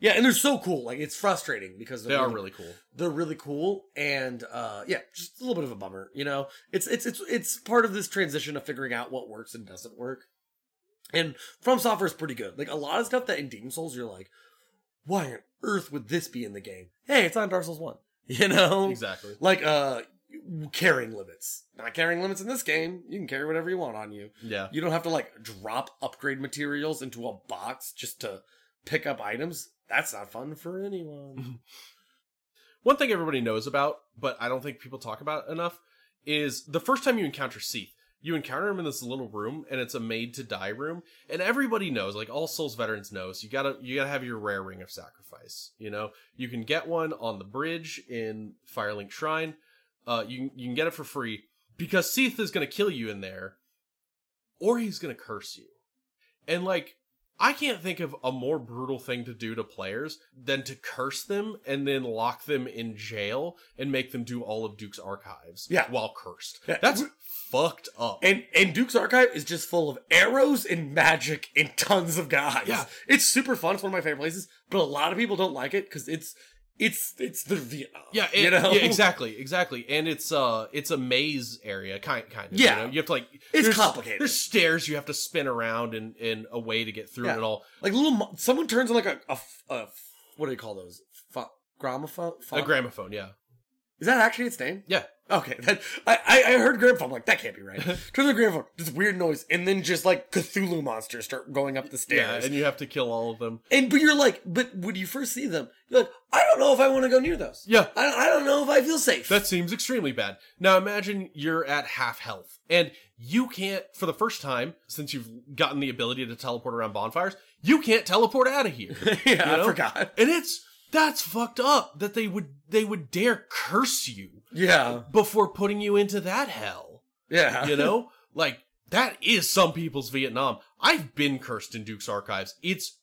[SPEAKER 2] Yeah, and they're so cool. Like it's frustrating because
[SPEAKER 1] they
[SPEAKER 2] they're
[SPEAKER 1] are really cool.
[SPEAKER 2] they're really cool and uh yeah just a little bit of a bummer you know it's it's it's it's part of this transition of figuring out what works and doesn't work and from software is pretty good like a lot of stuff that in demon souls you're like why on earth would this be in the game hey it's on dark souls 1 you know
[SPEAKER 1] Exactly.
[SPEAKER 2] like uh carrying limits not carrying limits in this game you can carry whatever you want on you
[SPEAKER 1] Yeah.
[SPEAKER 2] you don't have to like drop upgrade materials into a box just to pick up items that's not fun for anyone
[SPEAKER 1] One thing everybody knows about, but I don't think people talk about enough, is the first time you encounter Seath. You encounter him in this little room, and it's a made to die room, and everybody knows, like all Souls veterans knows, you gotta you gotta have your rare ring of sacrifice. You know, you can get one on the bridge in Firelink Shrine. Uh, you you can get it for free because Seath is gonna kill you in there, or he's gonna curse you, and like I can't think of a more brutal thing to do to players than to curse them and then lock them in jail and make them do all of Duke's archives
[SPEAKER 2] Yeah.
[SPEAKER 1] while cursed.
[SPEAKER 2] Yeah.
[SPEAKER 1] That's fucked up.
[SPEAKER 2] And and Duke's archive is just full of arrows and magic and tons of guys.
[SPEAKER 1] Yeah.
[SPEAKER 2] It's super fun. It's one of my favorite places, but a lot of people don't like it because it's it's it's the Vietnam.
[SPEAKER 1] Yeah, it,
[SPEAKER 2] you know,
[SPEAKER 1] yeah, exactly, exactly. And it's uh it's a maze area, kind kind of.
[SPEAKER 2] Yeah.
[SPEAKER 1] you, know? you have to like
[SPEAKER 2] It's
[SPEAKER 1] there's-
[SPEAKER 2] complicated.
[SPEAKER 1] There's stairs you have to spin around and in a way to get through
[SPEAKER 2] Yeah.
[SPEAKER 1] it all.
[SPEAKER 2] Like little, someone turns on like a, a, f- a f- what do they call those? Pho- gramophone.
[SPEAKER 1] A gramophone, yeah,
[SPEAKER 2] Is that actually its name?
[SPEAKER 1] yeah.
[SPEAKER 2] Okay, that, I, I heard gramophone. I'm like that can't be right. Turn the gramophone. This weird noise, and then just like Cthulhu monsters start going up the stairs.
[SPEAKER 1] Yeah, and you have to kill all of them.
[SPEAKER 2] And but you're like, but when you first see them, you're like, I don't know if I want to go near those.
[SPEAKER 1] Yeah,
[SPEAKER 2] I, I don't know if I feel safe.
[SPEAKER 1] that seems extremely bad. Now imagine you're at half health and you can't, for the first time since you've gotten the ability to teleport around bonfires, you can't teleport out of here.
[SPEAKER 2] yeah,
[SPEAKER 1] you know?
[SPEAKER 2] I forgot.
[SPEAKER 1] and it's that's fucked up that they would they would dare curse you
[SPEAKER 2] Yeah,
[SPEAKER 1] before putting you into that hell.
[SPEAKER 2] yeah.
[SPEAKER 1] You know, like that is some people's Vietnam. I've been cursed in Duke's archives. It's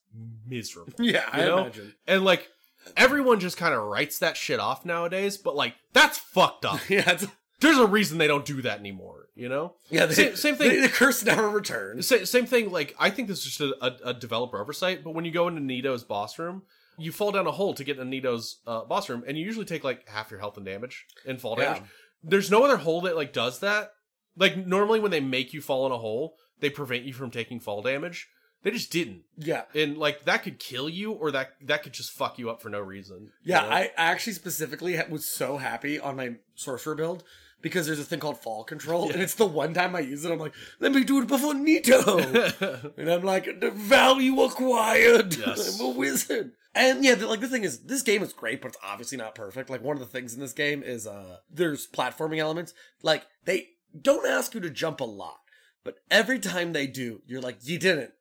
[SPEAKER 1] miserable.
[SPEAKER 2] yeah, I
[SPEAKER 1] know?
[SPEAKER 2] imagine.
[SPEAKER 1] And like everyone just kind of writes that shit off nowadays, but like that's fucked up.
[SPEAKER 2] Yeah,
[SPEAKER 1] There's a reason they don't do that anymore, you know?
[SPEAKER 2] yeah. They,
[SPEAKER 1] Same- same thing.
[SPEAKER 2] The, the curse never returns.
[SPEAKER 1] Sa- same thing, like I think this is just a, a, a developer oversight, but when you go into Nito's boss room, you fall down a hole to get in Nito's uh, boss room, and you usually take like half your health and damage and fall
[SPEAKER 2] Yeah.
[SPEAKER 1] damage. There's no other hole that like does that. Like normally when they make you fall in a hole, they prevent you from taking fall damage. They just didn't.
[SPEAKER 2] Yeah,
[SPEAKER 1] And like that could kill you or that that could just fuck you up for no reason. you
[SPEAKER 2] yeah.
[SPEAKER 1] know?
[SPEAKER 2] I, I actually specifically was so happy on my sorcerer build because there's a thing called fall control, and it's the one time I use it. I'm like, let me do it before Nito. And I'm like, the value acquired.
[SPEAKER 1] Yes.
[SPEAKER 2] I'm a wizard. And yeah, the, like the thing is, this game is great, but it's obviously not perfect. Like one of the things in this game is uh there's platforming elements. Like they don't ask you to jump a lot, but every time they do, you're like, you didn't.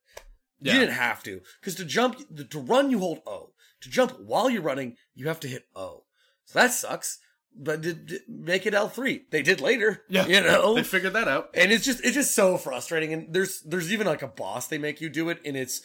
[SPEAKER 1] Yeah.
[SPEAKER 2] You didn't have to, because to jump, the- to run, you hold O. To jump while you're running, you have to hit O. So that sucks. But did, did- make it L three. They did later.
[SPEAKER 1] Yeah.
[SPEAKER 2] you know
[SPEAKER 1] they figured that out.
[SPEAKER 2] and it's just it's just so frustrating and there's there's even like a boss they make you do it and it's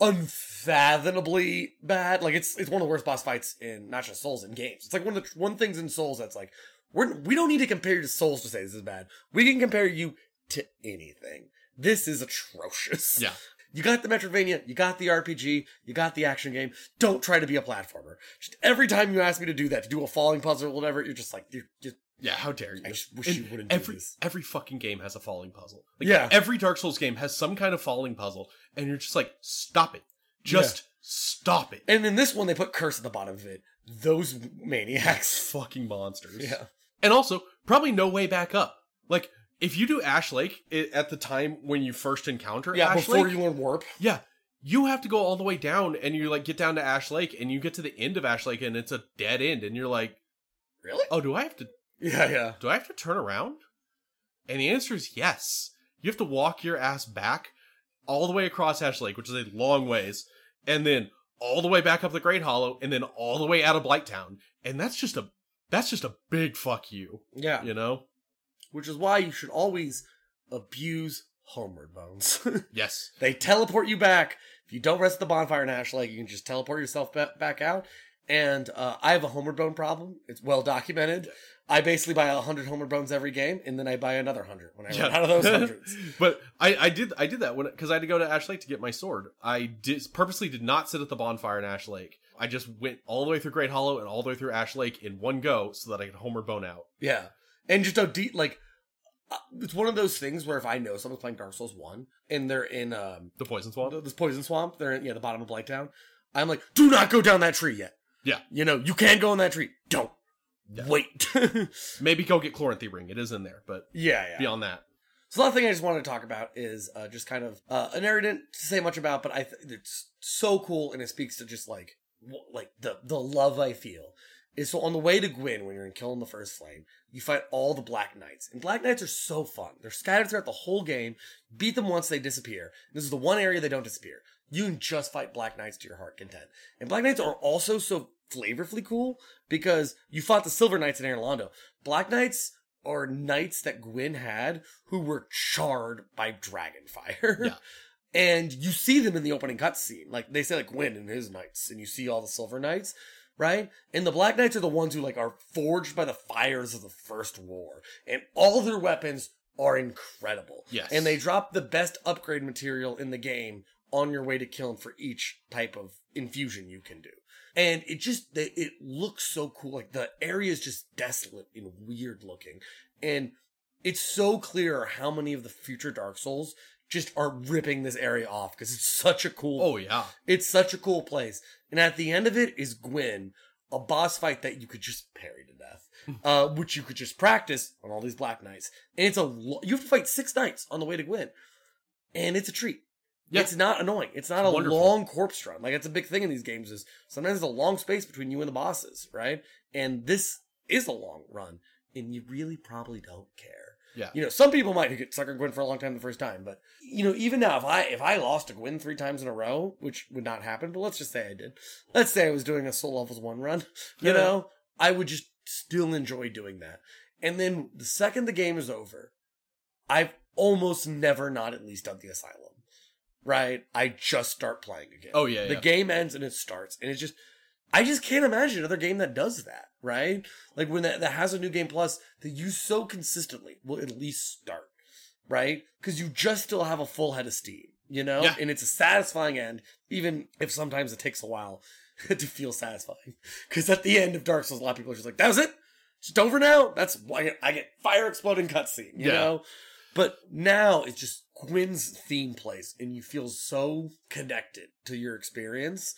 [SPEAKER 2] unfathomably bad like it's it's one of the worst boss fights in not just souls in games it's like one of the one things in souls that's like we're we don't need to compare you to souls to say this is bad we can compare you to anything this is atrocious
[SPEAKER 1] Yeah.
[SPEAKER 2] You got the Metroidvania, you got the RPG, you got the action game. Don't try to be a platformer. Just every time you ask me to do that, to do a falling puzzle or whatever, you're just like, you're just
[SPEAKER 1] Yeah, how dare you?
[SPEAKER 2] I just wish
[SPEAKER 1] And
[SPEAKER 2] you wouldn't do
[SPEAKER 1] every
[SPEAKER 2] this.
[SPEAKER 1] every fucking game has a falling puzzle. Like,
[SPEAKER 2] Yeah.
[SPEAKER 1] every Dark Souls game has some kind of falling puzzle, and you're just like, stop it, just stop it.
[SPEAKER 2] And in this one, they put curse at the bottom of it. Those maniacs.
[SPEAKER 1] fucking monsters.
[SPEAKER 2] Yeah.
[SPEAKER 1] and also probably no way back up. Like if you do Ash Lake i at the time when you first encounter
[SPEAKER 2] Yeah,
[SPEAKER 1] Ash
[SPEAKER 2] before
[SPEAKER 1] Lake,
[SPEAKER 2] you learn warp.
[SPEAKER 1] yeah, you have to go all the way down, and you like get down to Ash Lake, and you get to the end of Ash Lake, and it's a dead end, and you're like,
[SPEAKER 2] Really?
[SPEAKER 1] oh, do I have to
[SPEAKER 2] Yeah, yeah.
[SPEAKER 1] do I have to turn around? And the answer is yes. You have to walk your ass back all the way across Ash Lake, which is a long ways, and then all the way back up the Great Hollow, and then all the way out of Blighttown. And that's just a that's just a big fuck you,
[SPEAKER 2] Yeah.
[SPEAKER 1] you know?
[SPEAKER 2] Which is why you should always abuse homeward bones.
[SPEAKER 1] Yes.
[SPEAKER 2] they teleport you back. If you don't rest the bonfire in Ash Lake, you can just teleport yourself back out. And uh, I have a homeward bone problem. It's well documented. I basically buy a hundred homeward bones every game, and then I buy another hundred when I run out of those hundreds.
[SPEAKER 1] but I, I did I did that when because I had to go to Ash Lake to get my sword. I did purposely did not sit at the bonfire in Ash Lake. I just went all the way through Great Hollow and all the way through Ash Lake in one go so that I could Homer Bone out.
[SPEAKER 2] Yeah, and just a deep like. Uh, it's one of those things where if I know someone's playing Dark Souls one and they're in um
[SPEAKER 1] The poison swamp.
[SPEAKER 2] this poison swamp, they're in yeah the bottom of Blighttown. I'm like, do not go down that tree yet.
[SPEAKER 1] Yeah.
[SPEAKER 2] You know, you can go in that tree. Don't
[SPEAKER 1] Yeah.
[SPEAKER 2] wait.
[SPEAKER 1] Maybe go get Chloranthy ring. It is in there, but
[SPEAKER 2] yeah, yeah.
[SPEAKER 1] beyond that,
[SPEAKER 2] So the other thing I just wanted to talk about is uh, just kind of uh, an area didn't say much about, but I th- it's so cool and it speaks to just like wh- like the the love I feel. Is so on the way to Gwyn when you're in killing the first flame, you fight all the Black Knights, and Black Knights are so fun. They're scattered throughout the whole game. Beat them once, they disappear. This is the one area they don't disappear. You can just fight Black Knights to your heart content. And Black Knights are also so flavorfully cool because you fought the Silver Knights in Anor Londo. Black Knights are knights that Gwyn had who were charred by dragon fire.
[SPEAKER 1] Yeah.
[SPEAKER 2] And you see them in the opening cutscene. Like they say like Gwyn and his knights, and you see all the silver knights, right? And the black knights are the ones who like are forged by the fires of the first war. And all their weapons are incredible.
[SPEAKER 1] Yes.
[SPEAKER 2] And they drop the best upgrade material in the game on your way to killing for each type of infusion you can do. and it just they, it looks so cool. Like the area is just desolate and weird looking, and it's so clear how many of the future Dark Souls just are ripping this area off because it's such a cool.
[SPEAKER 1] Oh yeah.
[SPEAKER 2] It's such a cool place. And at the end of it is Gwyn, a boss fight that you could just parry to death, uh, which you could just practice on all these Black Knights. And it's a lo- you have to fight six knights on the way to Gwyn, and it's a treat.
[SPEAKER 1] Yeah.
[SPEAKER 2] It's not annoying. It's not a
[SPEAKER 1] Wonderful.
[SPEAKER 2] long corpse run. Like it's a big thing in these games. Is sometimes there's a long space between you and the bosses, right? And this is a long run, and you really probably don't care.
[SPEAKER 1] Yeah.
[SPEAKER 2] You know, some people might get sucker Gwyn for a long time the first time, but you know, even now, if I if I lost a Gwyn three times in a row, which would not happen, but let's just say I did. Let's say I was doing a Soul Levels one run, you
[SPEAKER 1] Yeah.
[SPEAKER 2] know, I would just still enjoy doing that. And then the second the game is over, I've almost never not at least done the asylum. Right? I just start playing again.
[SPEAKER 1] Oh, yeah,
[SPEAKER 2] The
[SPEAKER 1] yeah.
[SPEAKER 2] game ends and it starts. And it's just I just can't imagine another game that does that, right? Like when that, that has a new game plus that you so consistently will at least start, right? Because you just still have a full head of steam, you know?
[SPEAKER 1] Yeah.
[SPEAKER 2] And it's a satisfying end, even if sometimes it takes a while to feel satisfying. Because at the end of Dark Souls, a lot of people are just like, that was it? It's over now? That's why I get, I get fire exploding cutscene, you
[SPEAKER 1] Yeah.
[SPEAKER 2] know? But now it's just Gwyn's theme plays, and you feel so connected to your experience.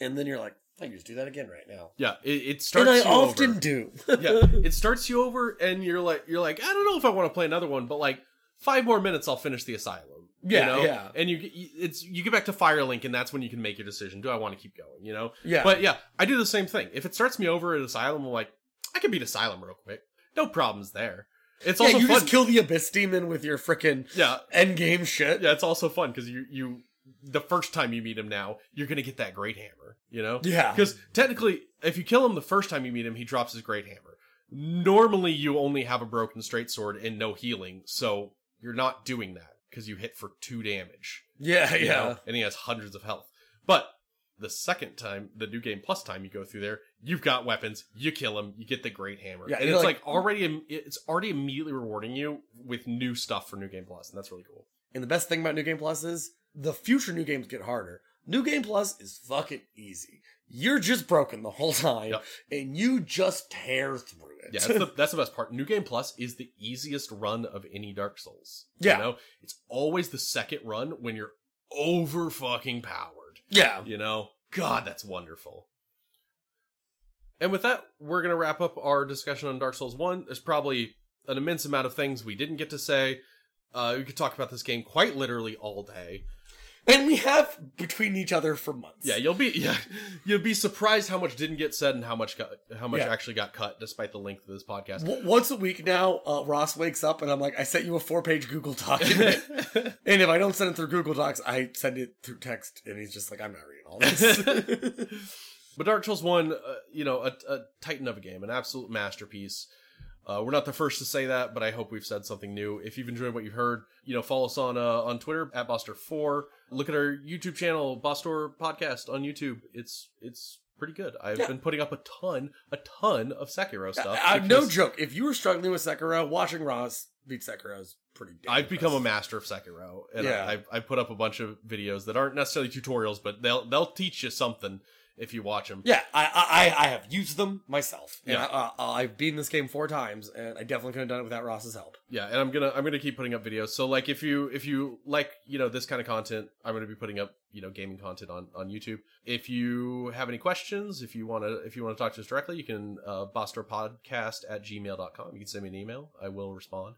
[SPEAKER 2] And then you're like, I can just do that again right now.
[SPEAKER 1] Yeah. It, it starts
[SPEAKER 2] and I often
[SPEAKER 1] over.
[SPEAKER 2] do.
[SPEAKER 1] yeah. It starts you over and you're like you're like, I don't know if I want to play another one, but like five more minutes I'll finish the asylum.
[SPEAKER 2] Yeah,
[SPEAKER 1] you know?
[SPEAKER 2] yeah.
[SPEAKER 1] And you it's you get back to Firelink and that's when you can make your decision. Do I want to keep going? You know?
[SPEAKER 2] yeah.
[SPEAKER 1] But yeah, I do the same thing. If it starts me over at Asylum, I'm like, I can beat Asylum real quick. No problems there. It's
[SPEAKER 2] yeah,
[SPEAKER 1] also
[SPEAKER 2] you
[SPEAKER 1] fun.
[SPEAKER 2] just kill the Abyss Demon with your frickin'
[SPEAKER 1] yeah,
[SPEAKER 2] end game shit.
[SPEAKER 1] yeah, it's also fun because you you the first time you meet him now, you're gonna get that great hammer. You know?
[SPEAKER 2] Yeah.
[SPEAKER 1] Because technically, if you kill him the first time you meet him, he drops his great hammer. Normally, you only have a broken straight sword and no healing, so you're not doing that because you hit for two damage.
[SPEAKER 2] Yeah, yeah.
[SPEAKER 1] know, and he has hundreds of health. But the second time, the new game plus time you go through there, you've got weapons. You kill him, you get the great hammer,
[SPEAKER 2] Yeah,
[SPEAKER 1] and it's
[SPEAKER 2] like-
[SPEAKER 1] like, already it's already immediately rewarding you with new stuff for new game plus, and that's really cool.
[SPEAKER 2] And the best thing about New Game Plus is the future New Games get harder. New Game Plus is fucking easy. You're just broken the whole time,
[SPEAKER 1] Yep.
[SPEAKER 2] and you just tear through it.
[SPEAKER 1] Yeah, that's the, that's the best part. New Game Plus is the easiest run of any Dark Souls.
[SPEAKER 2] Yeah.
[SPEAKER 1] You know, it's always the second run when you're over fucking powered.
[SPEAKER 2] yeah.
[SPEAKER 1] You know, God, that's wonderful. And with that, we're gonna wrap up our discussion on Dark Souls One. There's probably an immense amount of things we didn't get to say. Uh, we could talk about this game quite literally all day.
[SPEAKER 2] And we have between each other for months.
[SPEAKER 1] Yeah, you'll be yeah, you'll be surprised how much didn't get said and how much got how much
[SPEAKER 2] Yeah.
[SPEAKER 1] actually got cut, despite the length of this podcast.
[SPEAKER 2] W- once a week now, uh, Ross wakes up and I'm like, I sent you a four page Google document. and if I don't send it through Google Docs, I send it through text. And he's just like, I'm not reading all this.
[SPEAKER 1] But Dark Souls One, uh, you know, a, a titan of a game, an absolute masterpiece. Uh, we're not the first to say that, but I hope we've said something new. If you've enjoyed what you've heard, you know, follow us on uh, on Twitter at Boster4. Look at our YouTube channel, Bostor Podcast on YouTube. It's it's pretty good. I've
[SPEAKER 2] Yeah.
[SPEAKER 1] been putting up a ton, a ton of Sekiro stuff.
[SPEAKER 2] Uh, no
[SPEAKER 1] because
[SPEAKER 2] joke. If you were struggling with Sekiro, watching Ross beat Sekiro is pretty damn
[SPEAKER 1] I've become a master of Sekiro, and
[SPEAKER 2] Yeah.
[SPEAKER 1] I, I I put up a bunch of videos that aren't necessarily tutorials, but they'll they'll teach you something if you watch them.
[SPEAKER 2] Yeah, I, I I have used them myself. And
[SPEAKER 1] Yeah.
[SPEAKER 2] I, I've beaten this game four times, and I definitely could have done it without Ross's help.
[SPEAKER 1] yeah and i'm gonna i'm gonna keep putting up videos so like if you if you like you know this kind of content i'm gonna be putting up you know gaming content on on youtube if you have any questions if you want to if you want to talk to us directly you can uh podcast at gmail.com you can send me an email i will respond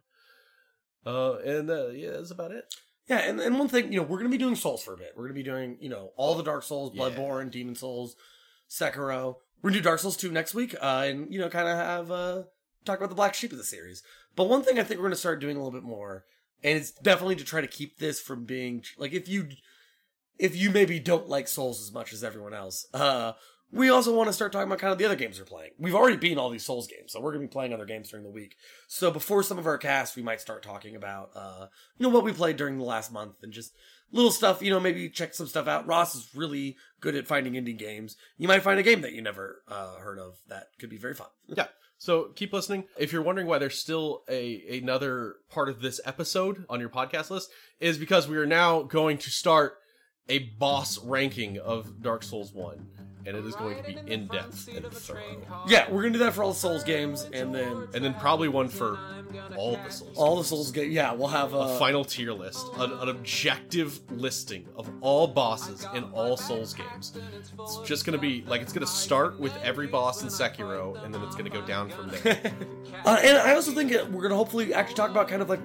[SPEAKER 1] uh and uh yeah that's about it
[SPEAKER 2] Yeah, and, and one thing, you know, we're gonna be doing Souls for a bit. We're gonna be doing, you know, all the Dark Souls,
[SPEAKER 1] Yeah.
[SPEAKER 2] Bloodborne, Demon Souls, Sekiro. We're gonna do Dark Souls 2 next week, uh, and you know, kinda have uh talk about the black sheep of the series. But one thing I think we're gonna start doing a little bit more, and it's definitely to try to keep this from being like if you if you maybe don't like Souls as much as everyone else, uh we also want to start talking about kind of the other games we're playing. We've already beaten all these Souls games, so we're gonna be playing other games during the week. So before some of our casts, we might start talking about uh you know what we played during the last month and just little stuff, you know, maybe check some stuff out. Ross is really good at finding indie games. You might find a game that you never uh, heard of that could be very fun.
[SPEAKER 1] yeah so keep listening if you're wondering why there's still a another part of this episode on your podcast list is because we are now going to start a boss ranking of Dark Souls 1, and it is going to be in depth and thorough.
[SPEAKER 2] Yeah, we're gonna do that for all the Souls games, and then
[SPEAKER 1] And then probably one for all the Souls.
[SPEAKER 2] all the Souls games. Yeah, we'll have
[SPEAKER 1] a
[SPEAKER 2] uh,
[SPEAKER 1] final tier list, an, an objective listing of all bosses in all Souls games. It's just gonna be like it's gonna start with every boss in Sekiro, and then it's gonna go down from there.
[SPEAKER 2] Uh, and I also think we're gonna hopefully actually talk about kind of like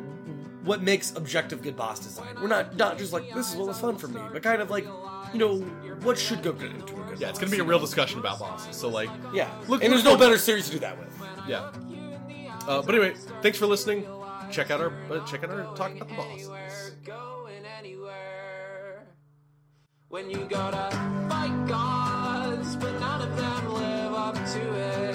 [SPEAKER 2] what makes objective good boss design. We're not not just like this is what was fun for me, but kind of like you know what should go good into a good.
[SPEAKER 1] yeah, it's gonna be a real discussion about bosses. So like,
[SPEAKER 2] yeah.
[SPEAKER 1] Look-
[SPEAKER 2] and
[SPEAKER 1] look
[SPEAKER 2] there's no better series to do that with.
[SPEAKER 1] yeah. Uh, but anyway, thanks for listening. Check out our uh, check out our talk about the bosses.
[SPEAKER 3] When you go to fight gods, but none of them live up to it,